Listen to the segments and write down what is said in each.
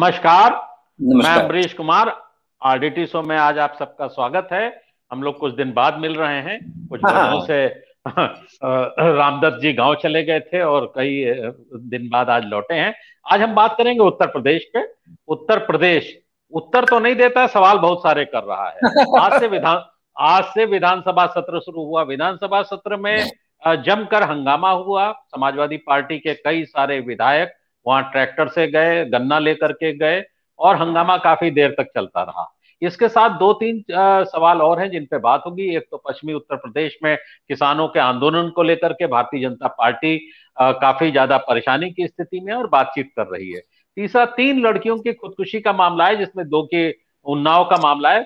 नमस्कार, मैं Ambarish Kumar RDT show में आज आप सबका स्वागत है। हम लोग कुछ दिन बाद मिल रहे हैं। कुछ हाँ। दिनों से रामदत्त जी गाँव चले गए थे और कई दिन बाद आज लौटे हैं। आज हम बात करेंगे उत्तर प्रदेश पे। उत्तर प्रदेश उत्तर तो नहीं देता है सवाल बहुत सारे कर रहा है। आज से विधान आज से विधानसभा सत्र शुरू हुआ। विधानसभा सत्र में जमकर हंगामा हुआ। समाजवादी पार्टी के कई सारे विधायक वहाँ ट्रैक्टर से गए, गन्ना लेकर के गए और हंगामा काफ़ी देर तक चलता रहा। इसके साथ दो तीन सवाल और हैं जिन पे बात होगी। एक तो पश्चिमी उत्तर प्रदेश में किसानों के आंदोलन को लेकर के भारतीय जनता पार्टी काफ़ी ज़्यादा परेशानी की स्थिति में और बातचीत कर रही है। तीसरा, तीन लड़कियों की खुदकुशी का मामला है, जिसमें दो के उन्नाव का मामला है।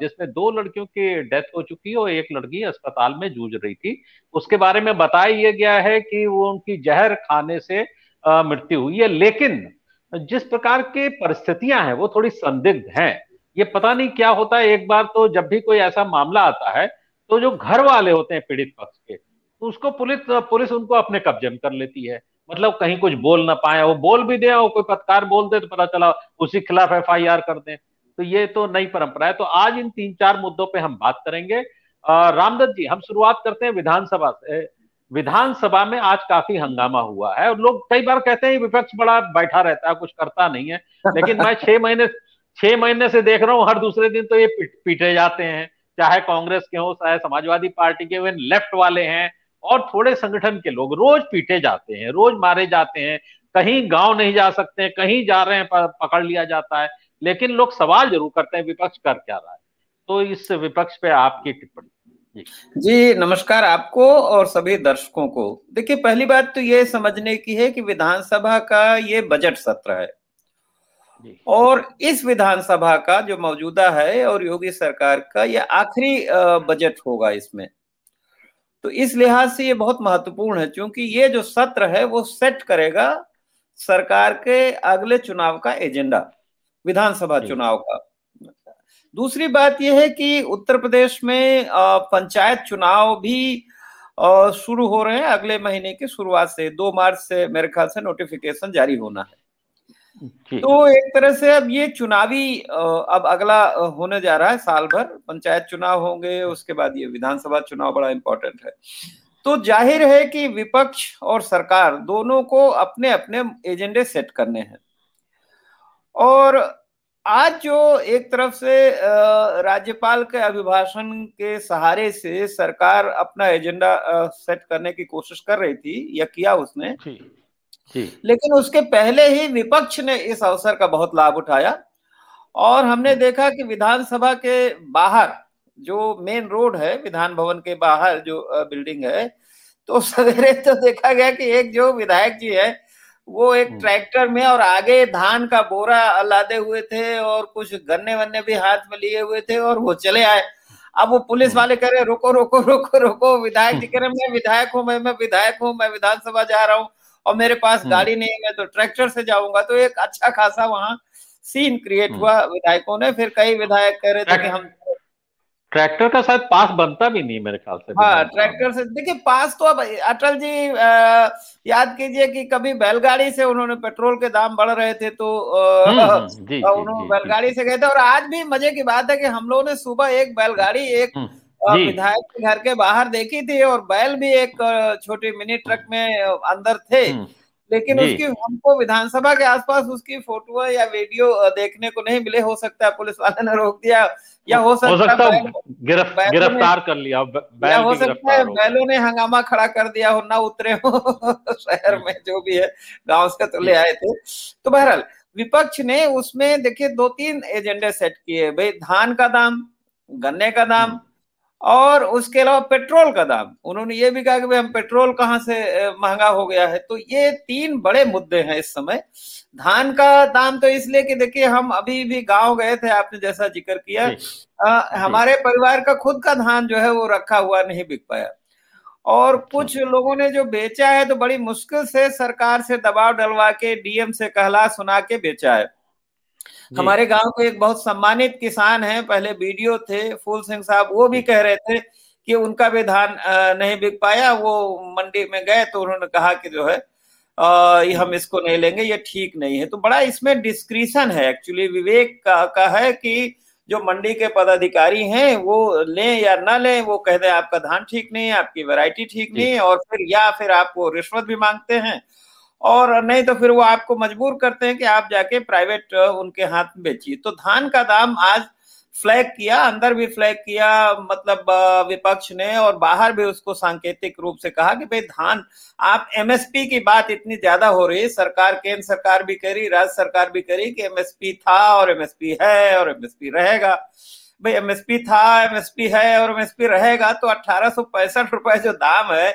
जिसमें दो लड़कियों की डेथ हो चुकी है और एक लड़की अस्पताल में जूझ रही थी। उसके बारे में बताया गया है कि वो उनकी जहर खाने से मृत्यु हुई है। लेकिन जिस प्रकार की परिस्थितियाँ हैं, वो थोड़ी संदिग्ध हैं। ये पता नहीं क्या होता है, एक बार तो जब भी कोई ऐसा मामला आता है तो जो घर वाले होते हैं पीड़ित पक्ष के तो उसको पुलिस पुलिस उनको अपने कब्जे में कर लेती है। मतलब कहीं कुछ बोल ना पाए, वो बोल भी दे और कोई पत्रकार बोल दे तो पता चला उसी खिलाफ एफआईआर कर दे। तो ये तो नई परंपरा है। तो आज इन तीन चार मुद्दों पे हम बात करेंगे। रामदत्त जी, हम शुरुआत करते हैं विधानसभा से। विधानसभा में आज काफ़ी हंगामा हुआ है और लोग कई बार कहते हैं विपक्ष बड़ा बैठा रहता है, कुछ करता नहीं है। लेकिन मैं छह महीने छह महीने से देख रहा हूँ, हर दूसरे दिन तो ये पीटे जाते हैं। चाहे कांग्रेस के हो, चाहे समाजवादी पार्टी के वे लेफ़्ट वाले हैं और थोड़े संगठन के लोग रोज पीटे जाते हैं, रोज मारे जाते हैं। कहीं गाँव नहीं जा सकते हैं कहीं जा रहे हैं पकड़ लिया जाता है। लेकिन लोग सवाल ज़रूर करते हैं, विपक्ष कर क्या रहा है? तो इस विपक्ष पे आपकी टिप्पणी। जी नमस्कार आपको और सभी दर्शकों को। देखिए पहली बात तो ये समझने की है कि विधानसभा का ये बजट सत्र है। और इस विधानसभा का जो मौजूदा है और योगी सरकार का ये आखिरी बजट होगा इसमें। तो इस लिहाज से ये बहुत महत्वपूर्ण है क्योंकि ये जो सत्र है वो सेट करेगा सरकार के अगले चुनाव का एजेंडा विधानसभा चुनाव का। दूसरी बात यह है कि उत्तर प्रदेश में पंचायत चुनाव भी शुरू हो रहे हैं। अगले महीने की शुरुआत से दो मार्च से मेरे ख्याल से नोटिफिकेशन जारी होना है। तो एक तरह से अब ये चुनावी अब अगला होने जा रहा है साल भर। पंचायत चुनाव होंगे उसके बाद ये विधानसभा चुनाव बड़ा इंपॉर्टेंट है। तो ज़ाहिर है कि विपक्ष और सरकार दोनों को अपने अपने एजेंडे सेट करने हैं। और आज जो एक तरफ़ से राज्यपाल के अभिभाषण के सहारे से सरकार अपना एजेंडा सेट करने की कोशिश कर रही थी या किया उसने जी, जी। लेकिन उसके पहले ही विपक्ष ने इस अवसर का बहुत लाभ उठाया और हमने देखा कि विधानसभा के बाहर जो मेन रोड है विधान भवन के बाहर जो बिल्डिंग है तो सवेरे तो देखा गया कि एक जो विधायक जी है वो एक हम्म। ट्रैक्टर में और आगे धान का बोरा लादे हुए थे और कुछ गन्ने वन्ने भी हाथ में लिए हुए थे और वो चले आए अब वो पुलिस हम्म। वाले कह रहे रोको रोको रोको रोको विधायक जी कह रहे मैं विधायक हूँ मैं मैं विधायक हूँ मैं विधानसभा जा रहा हूँ और मेरे पास हम्म। गाड़ी नहीं है मैं तो ट्रैक्टर से जाऊँगा तो एक अच्छा खासा वहाँ सीन क्रिएट हुआ विधायकों ने फिर कई विधायक कह रहे थे कि हम ट्रैक्टर का शायद पास बनता भी नहीं मेरे ख्याल से हाँ ट्रैक्टर से देखिए पास तो अब अटल जी आ, याद कीजिए कि कभी बैलगाड़ी से उन्होंने पेट्रोल के दाम बढ़ रहे थे तो हम्म, हम्म, उन्होंने बैलगाड़ी से गए थे। और आज भी मज़े की बात है कि हम लोगों ने सुबह एक बैलगाड़ी एक हम्म, विधायक के घर के बाहर देखी थी और बैल भी एक छोटी मिनी ट्रक में अंदर थे। लेकिन उसकी हमको विधानसभा के आसपास उसकी फ़ोटो या वीडियो देखने को नहीं मिले हो सकता है पुलिस वाले ने रोक दिया या हो सकता, हो सकता गिरफ, गिरफ़्तार कर लिया बैल या हो सकता है बैलों ने हंगामा खड़ा कर दिया हो ना उतरे हो शहर में जो भी है गाँव से तो ले आए थे। तो बहरहाल विपक्ष ने उसमें देखिए दो तीन एजेंडे सेट किए भाई धान का दाम गन्ने का दाम और उसके अलावा पेट्रोल का दाम। उन्होंने ये भी कहा कि भाई हम पेट्रोल कहाँ से महँगा हो गया है? तो ये तीन बड़े मुद्दे हैं इस समय। धान का दाम तो इसलिए कि देखिए हम अभी भी गाँव गए थे आपने जैसा ज़िक्र किया। आ, हमारे परिवार का खुद का धान जो है वो रखा हुआ नहीं बिक पाया। और अच्छा। कुछ लोगों ने जो बेचा है तो बड़ी मुश्किल से सरकार से दबाव डलवा के डीएम से कहला सुना के बेचा है। हमारे गाँव के एक बहुत सम्मानित किसान हैं पहले वीडियो थे फूल सिंह साहब वो भी कह रहे थे कि उनका भी धान नहीं बिक पाया वो मंडी में गए तो उन्होंने कहा कि जो है आ, हम इसको नहीं लेंगे ये ठीक नहीं है। तो बड़ा इसमें डिस्क्रिशन है एक्चुअली विवेक का, का है कि जो मंडी के पदाधिकारी हैं वो लें या ना लें वो कह दें आपका धान ठीक नहीं है आपकी वैरायटी ठीक नहीं है और फिर या फिर आपको रिश्वत भी मांगते हैं और नहीं तो फिर वो आपको मजबूर करते हैं कि आप जाके प्राइवेट उनके हाथ में बेचिए। तो धान का दाम आज फ्लैग किया, अंदर भी फ्लैग किया मतलब विपक्ष ने और बाहर भी उसको सांकेतिक रूप से कहा कि भाई धान, आप एमएसपी की बात इतनी ज़्यादा हो रही है। सरकार, केंद्र सरकार भी करी राज्य सरकार भी करी कि एमएसपी था और एमएसपी है और एमएसपी रहेगा। भाई एमएसपी था एमएसपी है और एमएसपी रहेगा तो अठारह सौ पैंसठ रुपए जो दाम है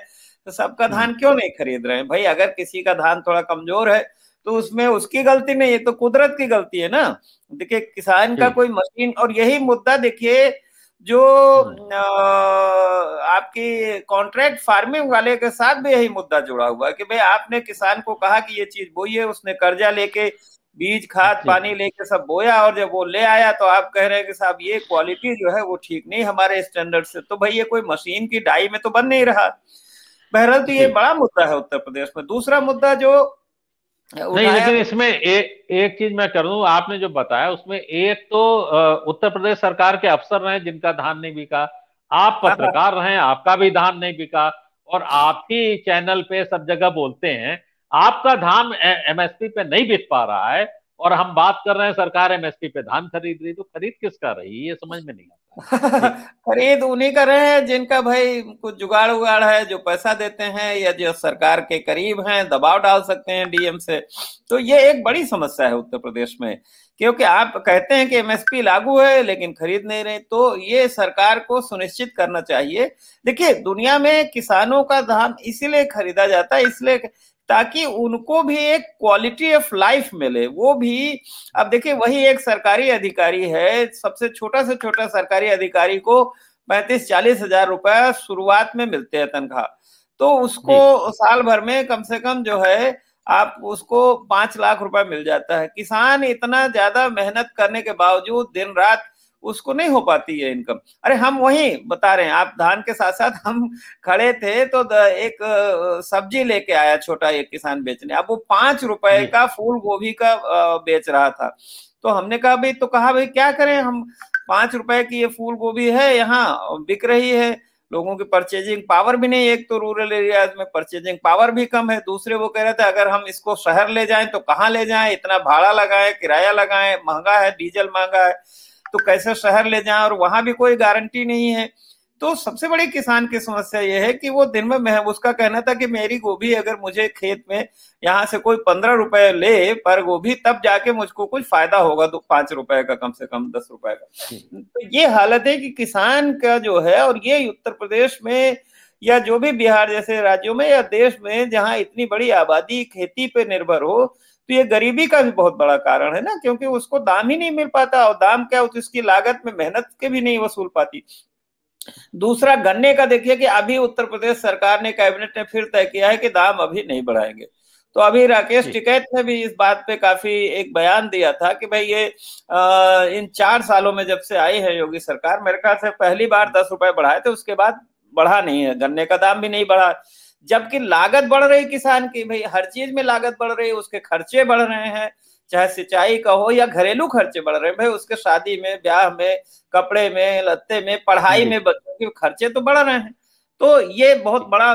तो सबका धान हम्म। क्यों नहीं खरीद रहे हैं? भाई अगर किसी का धान थोड़ा कमज़ोर है तो उसमें उसकी गलती नहीं है तो कुदरत की गलती है ना? देखिए किसान का कोई मशीन और यही मुद्दा देखिए जो हम्म। आपकी कॉन्ट्रैक्ट फ़ार्मिंग वाले के साथ भी यही मुद्दा जुड़ा हुआ है कि भाई आपने किसान को कहा कि ये चीज़ बोइए उसने कर्जा लेके बीज खाद पानी लेके सब बोया और जब वो ले आया तो आप कह रहे हैं कि साहब ये क्वालिटी जो है वो ठीक नहीं हमारे स्टैंडर्ड से। तो भाई ये कोई मशीन की डाई में तो बन नहीं रहा। बहरहाल तो ये बड़ा मुद्दा है उत्तर प्रदेश में। दूसरा मुद्दा जो नहीं लेकिन इसमें एक एक चीज़ मैं कर दूँ आपने जो बताया उसमें एक तो उत्तर प्रदेश सरकार के अफसर रहे जिनका धान नहीं बिका। आप हाँ, हाँ। पत्रकार रहे आपका भी धान नहीं बिका और आप ही चैनल पे सब जगह बोलते हैं आपका धान एमएसपी पे नहीं बिक पा रहा है और हम बात कर रहे हैं सरकार एमएसपी पे धान खरीद रही तो खरीद किसका रही ये समझ में नहीं आता। खरीद उन्हीं कर रहे हैं जिनका भाई कुछ जुगाड़ उगाड़ है, जो पैसा देते हैं या जो सरकार के करीब हैं, दबाव डाल सकते हैं डीएम से। तो ये एक बड़ी समस्या है उत्तर प्रदेश में, क्योंकि आप कहते हैं कि एमएसपी लागू है, लेकिन खरीद नहीं रहे। तो ये सरकार को सुनिश्चित करना चाहिए। देखिए, दुनिया में किसानों का धान इसीलिए खरीदा जाता है, इसलिए ताकि उनको भी एक क्वालिटी ऑफ़ लाइफ मिले। वो भी अब देखिए वही एक सरकारी अधिकारी है सबसे छोटा से छोटा सरकारी अधिकारी को पैंतीस चालीस हज़ार रुपया शुरुआत में मिलते हैं तनख्वाह। तो उसको साल भर में कम से कम जो है आप उसको पाँच लाख रुपए मिल जाता है। किसान इतना ज़्यादा मेहनत करने के बावजूद दिन रात उसको नहीं हो पाती है इनकम। अरे हम वही बता रहे हैं आप धान के साथ साथ हम खड़े थे तो एक सब्ज़ी लेके आया छोटा एक किसान बेचने। अब वो पाँच रुपए का फूल गोभी का बेच रहा था। तो हमने कहा भाई तो कहा भाई क्या करें हम? पाँच रुपए की ये फूल गोभी है यहाँ बिक रही है। लोगों की परचेजिंग पावर भी नहीं एक तो रूरल एरियाज़ में परचेजिंग पावर भी कम है। दूसरे वो कह रहे थे अगर हम इसको शहर ले जाएँ तो कहाँ ले जाएँ? इतना भाड़ा लगाएँ किराया लगाएँ महँगा है डीजल महँगा है। तो कैसे शहर ले जाएँ और वहाँ भी कोई गारंटी नहीं है? तो सबसे बड़ी किसान की समस्या यह है कि वो दिन में मैं उसका कहना था कि मेरी गोभी अगर मुझे खेत में यहाँ से कोई पंद्रह रुपए ले पर गोभी तब जाके मुझको कुछ फ़ायदा होगा तो पाँच रुपए का कम से कम दस रुपए का। तो ये हालत है कि किसान का जो है और ये उत्तर प्रदेश में या जो भी बिहार जैसे राज्यों में या देश में जहाँ इतनी बड़ी आबादी खेती पे निर्भर हो तो ये गरीबी का भी बहुत बड़ा कारण है ना क्योंकि उसको दाम ही नहीं मिल पाता और दाम क्या होती उसकी लागत में मेहनत के भी नहीं वसूल पाती। दूसरा गन्ने का देखिए कि अभी उत्तर प्रदेश सरकार ने कैबिनेट ने फिर तय किया है कि दाम अभी नहीं बढ़ाएँगे। तो अभी राकेश टिकैत ने भी इस बात पे काफ़ी एक बयान दिया था कि भाई ये आ, इन चार सालों में जब से आई है योगी सरकार मेरे ख्याल से पहली बार दस रुपए बढ़ाए थे उसके बाद बढ़ा नहीं है। गन्ने का दाम भी नहीं बढ़ा। जबकि लागत बढ़ रही किसान की भाई हर चीज़ में लागत बढ़ रही है उसके खर्चे बढ़ रहे हैं चाहे सिंचाई का हो या घरेलू खर्चे बढ़ रहे हैं भाई उसके शादी में ब्याह में कपड़े में लत्ते में पढ़ाई में बच्चों के खर्चे तो बढ़ रहे हैं। तो ये बहुत बड़ा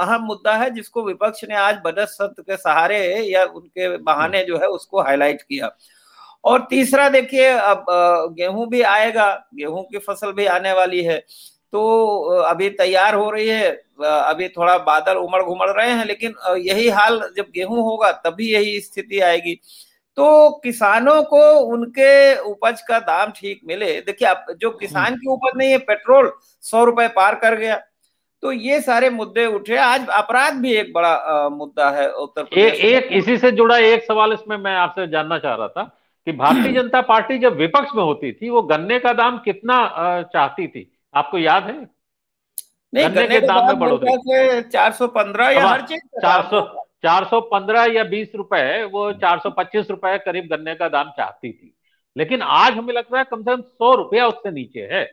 अहम मुद्दा है जिसको विपक्ष ने आज बजट सत्र के सहारे या उनके बहाने जो है उसको हाईलाइट किया। और तीसरा देखिए अब गेहूँ भी आएगा गेहूँ की फ़सल भी आने वाली है। तो अभी तैयार हो रही है अभी थोड़ा बादल उमड़ घुमड़ रहे हैं लेकिन यही हाल जब गेहूँ होगा तभी यही स्थिति आएगी। तो किसानों को उनके उपज का दाम ठीक मिले। देखिए अब जो किसान की उपज नहीं है पेट्रोल सौ रुपए पार कर गया। तो ये सारे मुद्दे उठे। आज अपराध भी एक बड़ा आ, मुद्दा है उत्तर प्रदेश एक इसी से जुड़ा एक सवाल इसमें मैं आपसे जानना चाह रहा था कि भारतीय जनता पार्टी जब विपक्ष में होती थी वो गन्ने का दाम कितना चाहती थी? आपको याद है? नहीं गन्ने के दाम में बढ़ोतरी। चार सौ पंद्रह या हर चीज़ चार सौ चार सौ पंद्रह या बीस रुपए वो चार सौ पच्चीस रुपए करीब गन्ने का दाम चाहती थी। लेकिन आज हमें लगता है कम से कम सौ रुपया उससे नीचे है।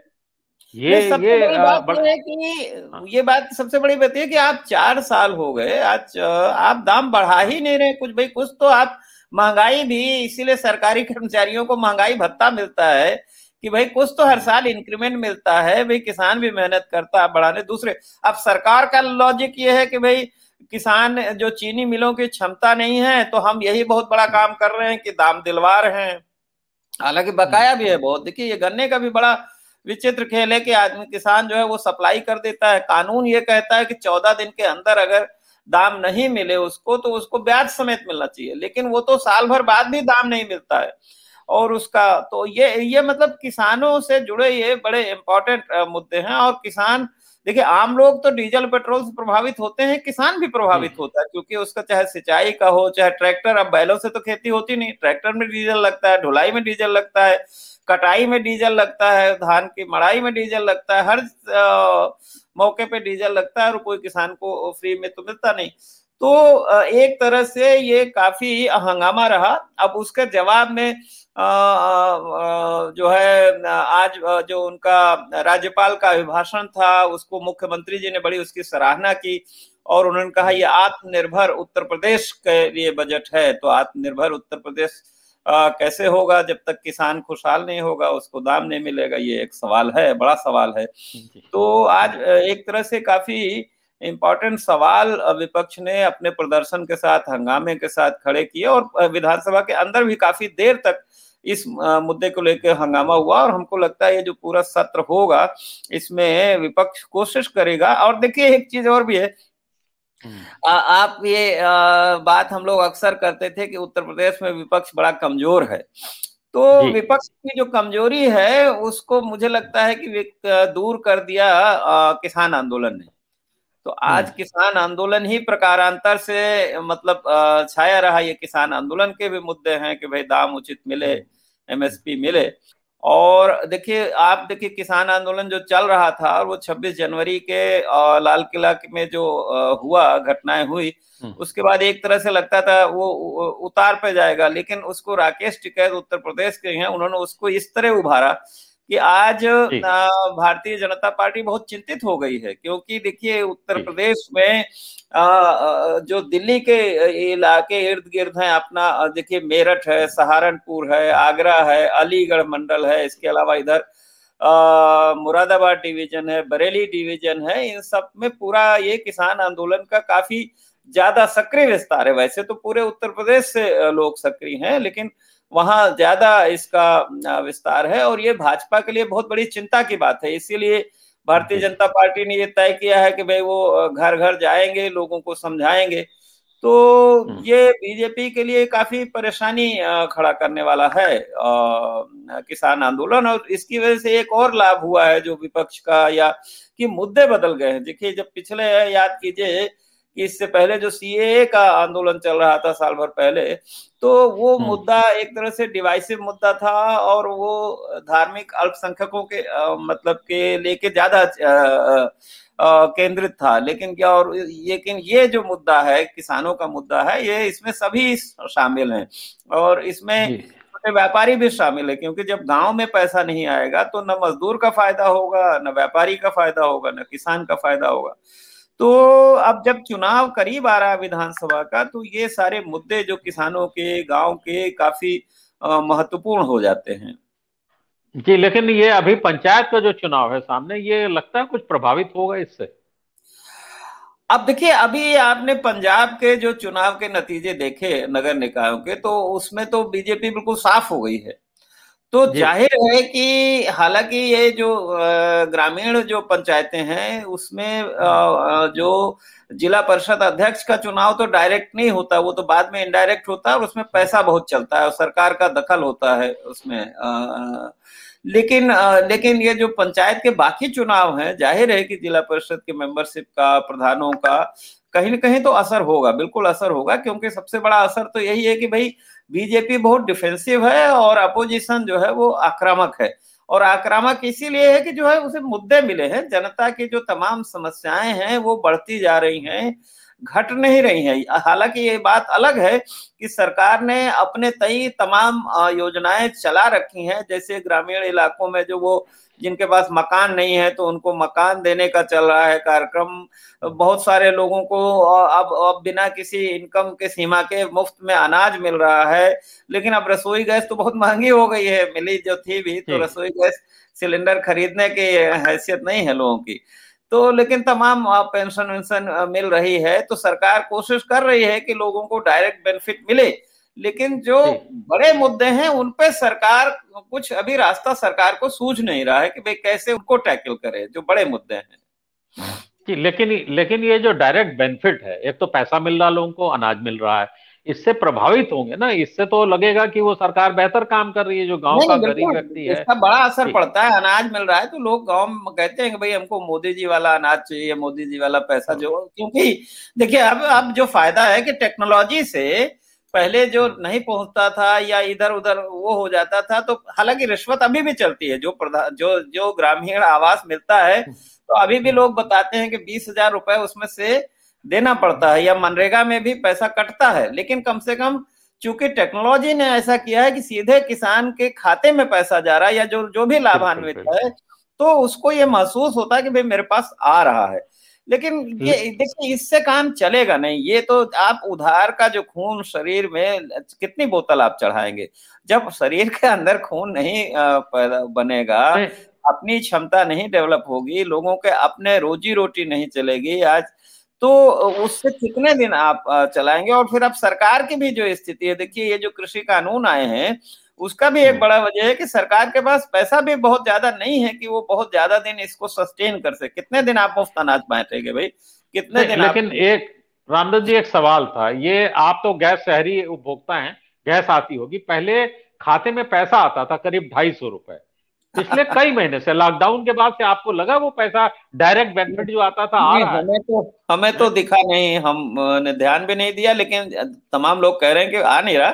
ये सबसे ये बड़ी बात बड़... है कि हाँ। ये बात सबसे बड़ी बात है कि आप चार साल हो गए आज आप दाम बढ़ा ही नहीं रहे कुछ भाई कुछ तो आप महँगाई भी इसीलिए सरकारी कर्मचारियों को महँगाई भत्ता मिलता है। कि भाई कुछ तो हर साल इंक्रीमेंट मिलता है, भाई किसान भी मेहनत करता है, बढ़ाने। दूसरे, अब सरकार का लॉजिक ये है कि भाई किसान जो चीनी मिलों की क्षमता नहीं है तो हम यही बहुत बड़ा काम कर रहे हैं कि दाम दिलवा रहे हैं। हालाँकि बकाया भी है बहुत। देखिए, ये गन्ने का भी बड़ा विचित्र खेल है कि आदमी किसान जो है वो सप्लाई कर देता है। कानून ये कहता है कि चौदह दिन के अंदर अगर दाम नहीं मिले उसको तो उसको ब्याज समेत मिलना चाहिए। लेकिन वो तो साल भर बाद भी दाम नहीं मिलता है। और उसका तो ये ये मतलब किसानों से जुड़े ये बड़े इंपॉर्टेंट मुद्दे हैं और किसान देखिए आम लोग तो डीजल पेट्रोल से प्रभावित होते हैं किसान भी प्रभावित होता है क्योंकि उसका चाहे सिंचाई का हो चाहे ट्रैक्टर अब बैलों से तो खेती होती नहीं ट्रैक्टर में डीजल लगता है ढुलाई में डीजल लगता है कटाई में डीजल लगता है धान की मड़ाई में डीजल लगता है हर आ, मौके पे डीजल लगता है और कोई किसान को फ्री में तो मिलता नहीं। तो एक तरह से ये काफ़ी हंगामा रहा। अब उसके जवाब में जो है आज जो उनका राज्यपाल का अभिभाषण था उसको मुख्यमंत्री जी ने बड़ी उसकी सराहना की और उन्होंने कहा ये आत्मनिर्भर उत्तर प्रदेश के लिए बजट है। तो आत्मनिर्भर उत्तर प्रदेश आ, कैसे होगा? जब तक किसान खुशहाल नहीं होगा उसको दाम नहीं मिलेगा ये एक सवाल है बड़ा सवाल है। तो आज एक तरह से काफ़ी इम्पोर्टेंट सवाल विपक्ष ने अपने प्रदर्शन के साथ हंगामे के साथ खड़े किए और विधानसभा के अंदर भी काफ़ी देर तक इस मुद्दे को लेकर हंगामा हुआ और हमको लगता है ये जो पूरा सत्र होगा इसमें विपक्ष कोशिश करेगा। और देखिए एक चीज़ और भी है। हम्म। आ, आप ये आ, बात हम लोग अक्सर करते थे कि उत्तर प्रदेश में विपक्ष बड़ा कमज़ोर है। तो विपक्ष की जो कमज़ोरी है उसको मुझे लगता है कि दूर कर दिया आ, किसान आंदोलन ने। तो आज हम्म। किसान आंदोलन ही प्रकारांतर से मतलब छाया रहा ये किसान आंदोलन के भी मुद्दे हैं कि भाई दाम उचित मिले एमएसपी मिले और देखिए आप देखिए किसान आंदोलन जो चल रहा था और वो 26 जनवरी के लाल किला में जो हुआ घटनाएँ हुई हम्म। उसके बाद एक तरह से लगता था वो उतार पे जाएगा लेकिन उसको राकेश टिकैत उत्तर प्रदेश के हैं उन्होंने उसको इस तरह उभारा कि आज भारतीय जनता पार्टी बहुत चिंतित हो गई है क्योंकि देखिए उत्तर प्रदेश में जो दिल्ली के इलाके इर्द गिर्द हैं अपना देखिए मेरठ है सहारनपुर है आगरा है अलीगढ़ मंडल है इसके अलावा इधर मुरादाबाद डिवीज़न है बरेली डिवीज़न है इन सब में पूरा ये किसान आंदोलन का काफ़ी ज़्यादा सक्रिय विस्तार है। वैसे तो पूरे उत्तर प्रदेश से लोग सक्रिय हैं लेकिन वहाँ ज़्यादा इसका विस्तार है और ये भाजपा के लिए बहुत बड़ी चिंता की बात है। इसीलिए भारतीय जनता पार्टी ने ये तय किया है कि भाई वो घर घर जाएँगे लोगों को समझाएँगे। तो हम्म। ये बीजेपी के लिए काफ़ी परेशानी खड़ा करने वाला है किसान आंदोलन। और इसकी वजह से एक और लाभ हुआ है जो विपक्ष का या कि मुद्दे बदल गए हैं। देखिए जब पिछले याद कीजिए कि इससे पहले जो सीए का आंदोलन चल रहा था साल भर पहले तो वो हम्म। मुद्दा एक तरह से डिवाइसिव मुद्दा था और वो धार्मिक अल्पसंख्यकों के आ, मतलब के लेके ज़्यादा केंद्रित था। लेकिन क्या और लेकिन ये जो मुद्दा है किसानों का मुद्दा है ये इसमें सभी शामिल हैं और इसमें छोटे व्यापारी भी शामिल है क्योंकि जब गाँव में पैसा नहीं आएगा तो न मजदूर का फ़ायदा होगा न व्यापारी का फ़ायदा होगा न किसान का फ़ायदा होगा। तो अब जब चुनाव करीब आ रहा है विधानसभा का तो ये सारे मुद्दे जो किसानों के गाँव के काफ़ी महत्वपूर्ण हो जाते हैं। जी लेकिन ये अभी पंचायत का जो चुनाव है सामने ये लगता है कुछ प्रभावित होगा इससे? अब देखिए अभी आपने पंजाब के जो चुनाव के नतीजे देखे नगर निकायों के तो उसमें तो बीजेपी बिल्कुल साफ़ हो गई है। तो ज़ाहिर है कि हालाँकि ये जो ग्रामीण जो पंचायतें हैं उसमें जो जिला परिषद अध्यक्ष का चुनाव तो डायरेक्ट नहीं होता वो तो बाद में इनडायरेक्ट होता है और उसमें पैसा बहुत चलता है और सरकार का दखल होता है उसमें लेकिन लेकिन ये जो पंचायत के बाकी चुनाव हैं ज़ाहिर है कि जिला परिषद के मेंबरशिप का प्रधानों का कहीं ना कहीं तो असर होगा, बिल्कुल असर होगा, क्योंकि सबसे बड़ा असर तो यही है कि भाई बीजेपी बहुत डिफेंसिव है और अपोजिशन जो है वो आक्रामक है। और आक्रामक इसीलिए है कि जो है उसे मुद्दे मिले हैं, जनता की जो तमाम समस्याएँ हैं वो बढ़ती जा रही हैं। घट नहीं रही है। हालाँकि ये बात अलग है कि सरकार ने अपने तई तमाम योजनाएँ चला रखी हैं। जैसे ग्रामीण इलाकों में जो वो जिनके पास मकान नहीं है तो उनको मकान देने का चल रहा है कार्यक्रम। बहुत सारे लोगों को अब अब बिना किसी इनकम के सीमा के मुफ़्त में अनाज मिल रहा है। लेकिन अब रसोई गैस तो बहुत महँगी हो गई है। मिली जो थी भी तो रसोई गैस सिलेंडर खरीदने की हैसियत नहीं है लोगों की। तो लेकिन तमाम पेंशन वेंशन मिल रही है तो सरकार कोशिश कर रही है कि लोगों को डायरेक्ट बेनिफिट मिले। लेकिन जो बड़े मुद्दे हैं उन पे सरकार कुछ अभी रास्ता सरकार को सूझ नहीं रहा है कि भाई कैसे उनको टैकल करे जो बड़े मुद्दे हैं। जी लेकिन लेकिन ये जो डायरेक्ट बेनिफिट है एक तो पैसा मिल रहा लोगों को अनाज मिल रहा है। इससे प्रभावित होंगे ना इससे तो लगेगा कि वो सरकार बेहतर काम कर रही है जो गाँव का गरीब व्यक्ति है। इसका बड़ा असर पड़ता है अनाज मिल रहा है तो लोग गाँव में कहते हैं कि भाई हमको मोदी जी वाला अनाज चाहिए मोदी जी वाला पैसा जो क्योंकि देखिए अब अब जो फ़ायदा है कि टेक्नोलॉजी से पहले जो नहीं पहुँचता था या इधर उधर वो हो जाता था तो हालाँकि रिश्वत अभी भी चलती है जो प्रधान जो जो ग्रामीण आवास मिलता है तो अभी भी लोग बताते हैं कि बीस हज़ार रुपए उसमें से देना पड़ता है या मनरेगा में भी पैसा कटता है लेकिन कम से कम चूँकि टेक्नोलॉजी ने ऐसा किया है कि सीधे किसान के खाते में पैसा जा रहा है या जो जो भी लाभान्वित है तो उसको ये महसूस होता है कि भाई मेरे पास आ रहा है। लेकिन ये देखिए इससे काम चलेगा नहीं। ये तो आप उधार का जो खून शरीर में कितनी बोतल आप चढ़ाएँगे? जब शरीर के अंदर खून नहीं बनेगा अपनी क्षमता नहीं डेवलप होगी लोगों के अपने रोजी रोटी नहीं चलेगी आज तो उससे कितने दिन आप चलाएँगे? और फिर अब सरकार की भी जो स्थिति है देखिए ये जो कृषि कानून आए हैं उसका भी एक हम्म। बड़ा वजह है कि सरकार के पास पैसा भी बहुत ज़्यादा नहीं है कि वो बहुत ज़्यादा दिन इसको सस्टेन कर सके। कितने दिन आप मुफ़्त अनाज बांटेंगे भाई? कितने दिन लेकिन आप... एक रामदत्त जी एक सवाल था। ये आप तो गैस शहरी उपभोक्ता हैं गैस आती होगी। पहले खाते में पैसा आता था करीब ढाई सौ रुपए। पिछले कई महीने से लॉकडाउन के बाद से आपको लगा वो पैसा डायरेक्ट बेनिफिट जो आता था आ रहा हमें तो हमें तो दिखा नहीं हमने ध्यान भी नहीं दिया लेकिन तमाम लोग कह रहे हैं कि आ नहीं रहा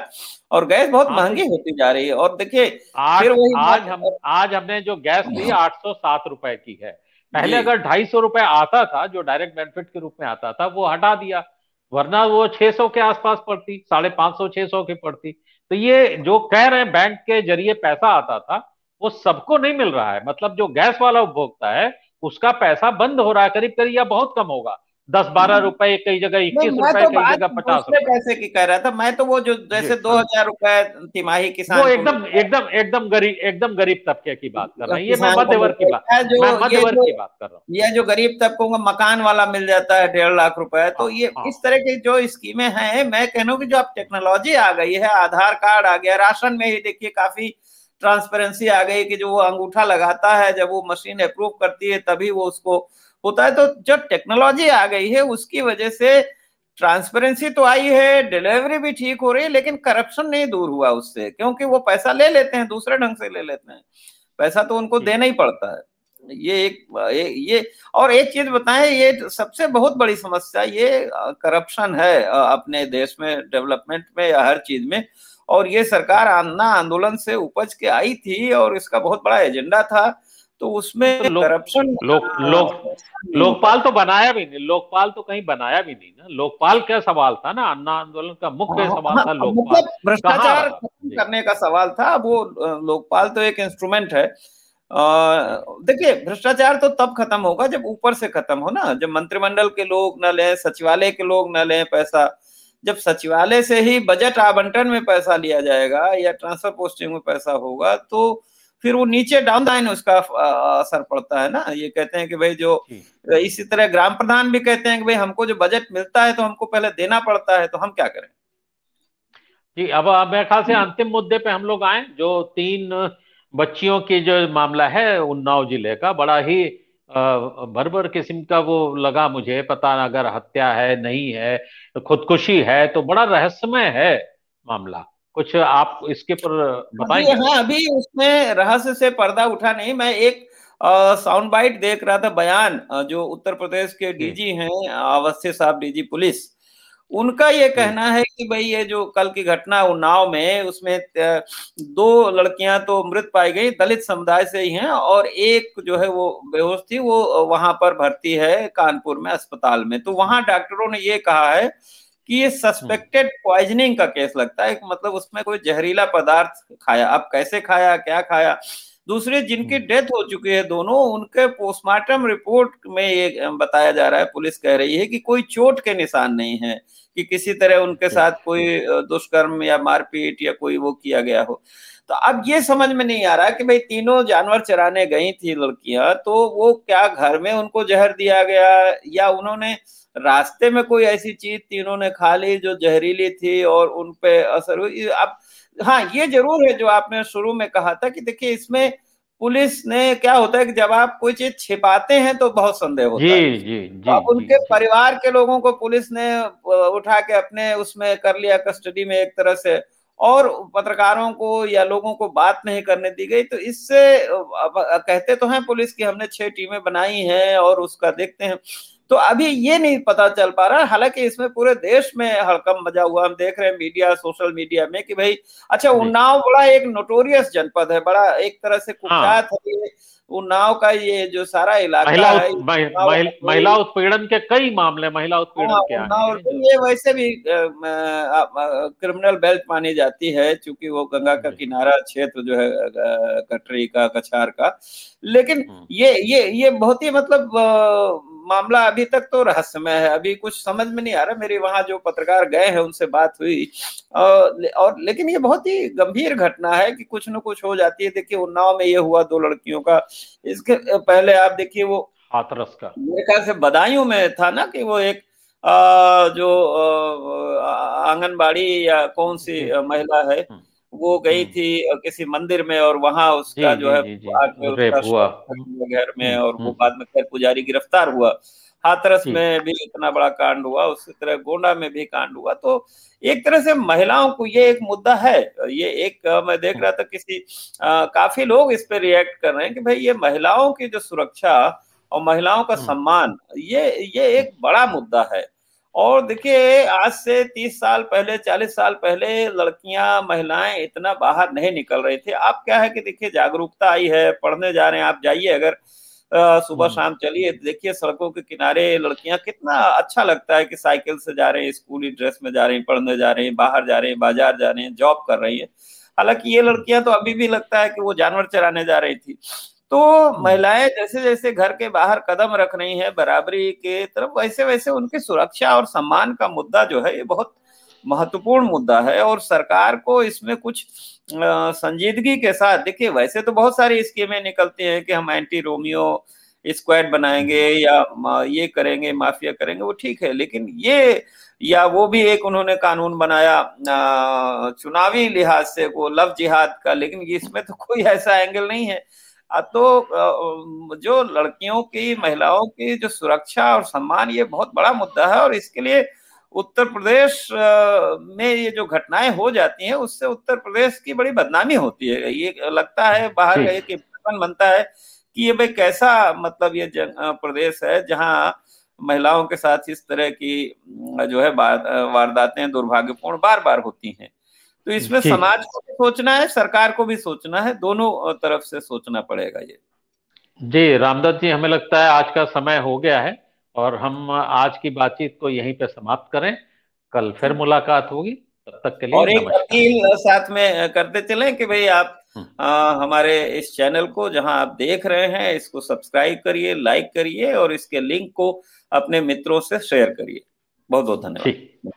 और गैस बहुत महँगी होती जा रही है और देखिए फिर वही आज हम आज हमने जो गैस ली आठ सौ सात रुपए की है। पहले अगर ढाई सौ रुपए आता था जो डायरेक्ट बेनिफिट के रूप में आता था वो हटा दिया वरना वो छह सौ के आसपास पड़ती साढ़े पाँच सौ छह सौ की पड़ती। तो ये जो कह रहे हैं बैंक के ज़रिए पैसा आता था वो सबको नहीं मिल रहा है। मतलब जो गैस वाला उपभोक्ता है उसका पैसा बंद हो रहा है करीब करीब या बहुत कम होगा। दस बारह हम्म। रुपए कई जगह इक्कीस रुपए तो कई जगह पचास रुपए। पैसे की कह रहा था। मैं तो वो जो जैसे दो हज़ार रुपए तिमाही किसान वो एकदम एकदम एकदम गरीब एकदम गरीब तब्के की बात कर रहे हैं। ये मैं मध्य वर्ग की बात मैं मध्य वर्ग की बात कर रहा हूँ। ये जो गरीब तबकों का मकान वाला मिल जाता है डेढ़ लाख रुपए तो हाँ, ये हाँ। इस तरह की जो स्कीमें हैं मैं कहूँ की जो अब टेक्नोलॉजी आ गई है आधार कार्ड आ गया राशन में ही देखिए काफ़ी ट्रांसपेरेंसी आ गई कि जो वो अंगूठा लगाता है जब वो मशीन अप्रूव करती है तभी वो उसको होता है। तो जो टेक्नोलॉजी आ गई है उसकी वजह से ट्रांसपेरेंसी तो आई है डिलीवरी भी ठीक हो रही है लेकिन करप्शन नहीं दूर हुआ उससे क्योंकि वो पैसा ले लेते हैं दूसरे ढंग से ले लेते हैं। पैसा तो उनको देना ही पड़ता है। ये एक ये, ये और एक चीज़ बताएँ ये सबसे बहुत बड़ी समस्या ये करप्शन है अपने देश में डेवलपमेंट में या हर चीज़ में। और ये सरकार अन्ना आंदोलन से उपज के आई थी और इसका बहुत बड़ा एजेंडा था तो उसमें तो करप्शन लोक लोक लोकपाल तो बनाया भी नहीं लोकपाल तो कहीं बनाया भी नहीं ना। लोकपाल क्या सवाल था ना? अन्ना आंदोलन का मुख्य हाँ, सवाल था हाँ, लोकपाल। मतलब भ्रष्टाचार करने का सवाल था वो लोकपाल तो एक इंस्ट्रूमेंट है। देखिए भ्रष्टाचार तो तब खत्म होगा जब ऊपर से खत्म हो ना जब मंत्रिमंडल के लोग न लें सचिवालय के लोग न लें पैसा। जब सचिवालय से ही बजट आवंटन में पैसा लिया जाएगा या ट्रांसफ़र पोस्टिंग में पैसा होगा तो फिर वो नीचे डाउन लाइन उसका असर पड़ता है ना। ये कहते हैं कि भाई जो इसी तरह ग्राम प्रधान भी कहते हैं कि भाई हमको जो बजट मिलता है तो हमको पहले देना पड़ता है तो हम क्या करें? जी अब मेरे ख्याल से अंतिम मुद्दे पे हम लोग आए जो तीन बच्चियों की जो मामला है उन्नाव ज़िले का बड़ा ही भरभर किस्म का वो लगा मुझे पता अगर हत्या है नहीं है खुदकुशी है तो बड़ा रहस्यमय है मामला। कुछ आप इसके पर बताएँगे? हाँ अभी उसमें रहस्य से पर्दा उठा नहीं मैं एक साउंड बाइट देख रहा था बयान जो उत्तर प्रदेश के डीजी हैं अवस्थी साहब डीजी पुलिस। उनका ये कहना है कि भाई ये जो कल की घटना उन्नाव में उसमें दो लड़कियाँ तो मृत पाई गई दलित समुदाय से ही हैं और एक जो है वो बेहोश थी वो वहाँ पर भर्ती है कानपुर में अस्पताल में। तो वहाँ डॉक्टरों ने ये कहा है कि ये सस्पेक्टेड पॉइजनिंग का केस लगता है मतलब उसमें कोई जहरीला पदार्थ खाया। अब कैसे खाया क्या खाया? दूसरे जिनकी डेथ हम्म। हो चुकी है दोनों उनके पोस्टमार्टम रिपोर्ट में ये बताया जा रहा है पुलिस कह रही है कि कोई चोट के निशान नहीं है कि किसी तरह उनके साथ कोई दुष्कर्म या मारपीट या कोई वो किया गया हो। तो अब ये समझ में नहीं आ रहा कि भाई तीनों जानवर चराने गई थी लड़कियाँ तो वो क्या घर में उनको जहर दिया गया या उन्होंने रास्ते में कोई ऐसी चीज़ तीनों ने खा ली जो जहरीली थी और उन पे असर हुई? अब हाँ ये ज़रूर है जो आपने शुरू में कहा था कि देखिए इसमें पुलिस ने क्या होता है कि जब आप कोई चीज़ छिपाते हैं तो बहुत संदेह होता जी, है। जी, जी, अब उनके जी, परिवार के लोगों को पुलिस ने उठा के अपने उसमें कर लिया कस्टडी में एक तरह से और पत्रकारों को या लोगों को बात नहीं करने दी गई। तो इससे कहते तो हैं पुलिस की हमने छह टीमें बनाई हैं और उसका देखते हैं। तो अभी ये नहीं पता चल पा रहा हालाँकि इसमें पूरे देश में हड़कम मज़ा हुआ हम देख रहे हैं मीडिया सोशल मीडिया में कि भाई अच्छा उन्नाव बड़ा एक नोटोरियस जनपद है बड़ा एक तरह से कुख्यात हाँ। है उन्नाव का ये जो सारा इलाका महिला है महिला, उत्पीड़न के कई मामले महिला उत्पीड़न हाँ, के उन्नाव तो ये वैसे भी क्रिमिनल बेल्ट मानी जाती है क्योंकि वो गंगा का किनारा क्षेत्र जो है कटरी का कछार का लेकिन हम्म। ये ये ये बहुत ही मतलब मामला अभी तक तो रहस्यमय है। अभी कुछ समझ में नहीं आ रहा। मेरे वहाँ जो पत्रकार गए हैं उनसे बात हुई। और, और लेकिन ये बहुत ही गंभीर घटना है कि कुछ न कुछ हो जाती है। देखिए उन्नाव में ये हुआ दो लड़कियों का। इसके पहले आप देखिए वो हाथरस का। मेरे ख्याल से बदायूं में था ना कि वो एक आ, जो आंगनबाड़ी या कौन सी महिला है हम्म। वो गई हम्म। थी किसी मंदिर में और वहाँ उसका जो है घर में हम्म, और वो हम्म। बाद में खैर पुजारी गिरफ़्तार हुआ। हाथरस में भी इतना बड़ा कांड हुआ उसी तरह गोंडा में भी कांड हुआ। तो एक तरह से महिलाओं को ये एक मुद्दा है ये एक मैं देख रहा था किसी आ, काफ़ी लोग इस पे रिएक्ट कर रहे हैं कि भाई ये महिलाओं की जो सुरक्षा और महिलाओं का सम्मान ये ये एक बड़ा मुद्दा है। और देखिए आज से तीस साल पहले चालीस साल पहले लड़कियाँ महिलाएँ इतना बाहर नहीं निकल रही थी। अब क्या है कि देखिए जागरूकता आई है पढ़ने जा रहे हैं। आप जाइए अगर सुबह हम्म। शाम चलिए देखिए सड़कों के किनारे लड़कियाँ कितना अच्छा लगता है कि साइकिल से जा रहे हैं स्कूली ड्रेस में जा रहे हैं पढ़ने जा रहे हैं बाहर जा रहे हैं बाज़ार जा रहे हैं जॉब कर रही है। हालाँकि ये लड़कियाँ तो अभी भी लगता है कि वो जानवर चराने जा रही थी। तो हम्म। महिलाएँ जैसे जैसे घर के बाहर कदम रख रही हैं बराबरी के तरफ़ वैसे वैसे उनकी सुरक्षा और सम्मान का मुद्दा जो है ये बहुत महत्वपूर्ण मुद्दा है और सरकार को इसमें कुछ संजीदगी के साथ देखिए वैसे तो बहुत सारी स्कीमें निकलती हैं कि हम एंटी रोमियो स्क्वाड बनाएँगे या ये करेंगे माफिया करेंगे वो ठीक है लेकिन ये या वो भी एक उन्होंने कानून बनाया चुनावी लिहाज से वो लव जिहाद का लेकिन इसमें तो कोई ऐसा एंगल नहीं है तो जो लड़कियों की महिलाओं की जो सुरक्षा और सम्मान ये बहुत बड़ा मुद्दा है और इसके लिए उत्तर प्रदेश में ये जो घटनाएँ हो जाती हैं उससे उत्तर प्रदेश की बड़ी बदनामी होती है। ये लगता है बाहर गए कि बनता है कि ये भाई कैसा मतलब ये प्रदेश है जहाँ महिलाओं के साथ इस तरह की जो है वारदातें दुर्भाग्यपूर्ण बार बार होती हैं। तो इसमें समाज को भी सोचना है सरकार को भी सोचना है दोनों तरफ़ से सोचना पड़ेगा ये। जी रामदत्त जी हमें लगता है आज का समय हो गया है और हम आज की बातचीत को यहीं पे समाप्त करें। कल फिर मुलाकात होगी तब तक के लिए और एक अपील साथ में करते चले कि भाई आप हम्म। आ, हमारे इस चैनल को जहाँ आप देख रहे हैं इसको सब्सक्राइब करिए लाइक करिए और इसके लिंक को अपने मित्रों से शेयर करिए। बहुत बहुत धन्यवाद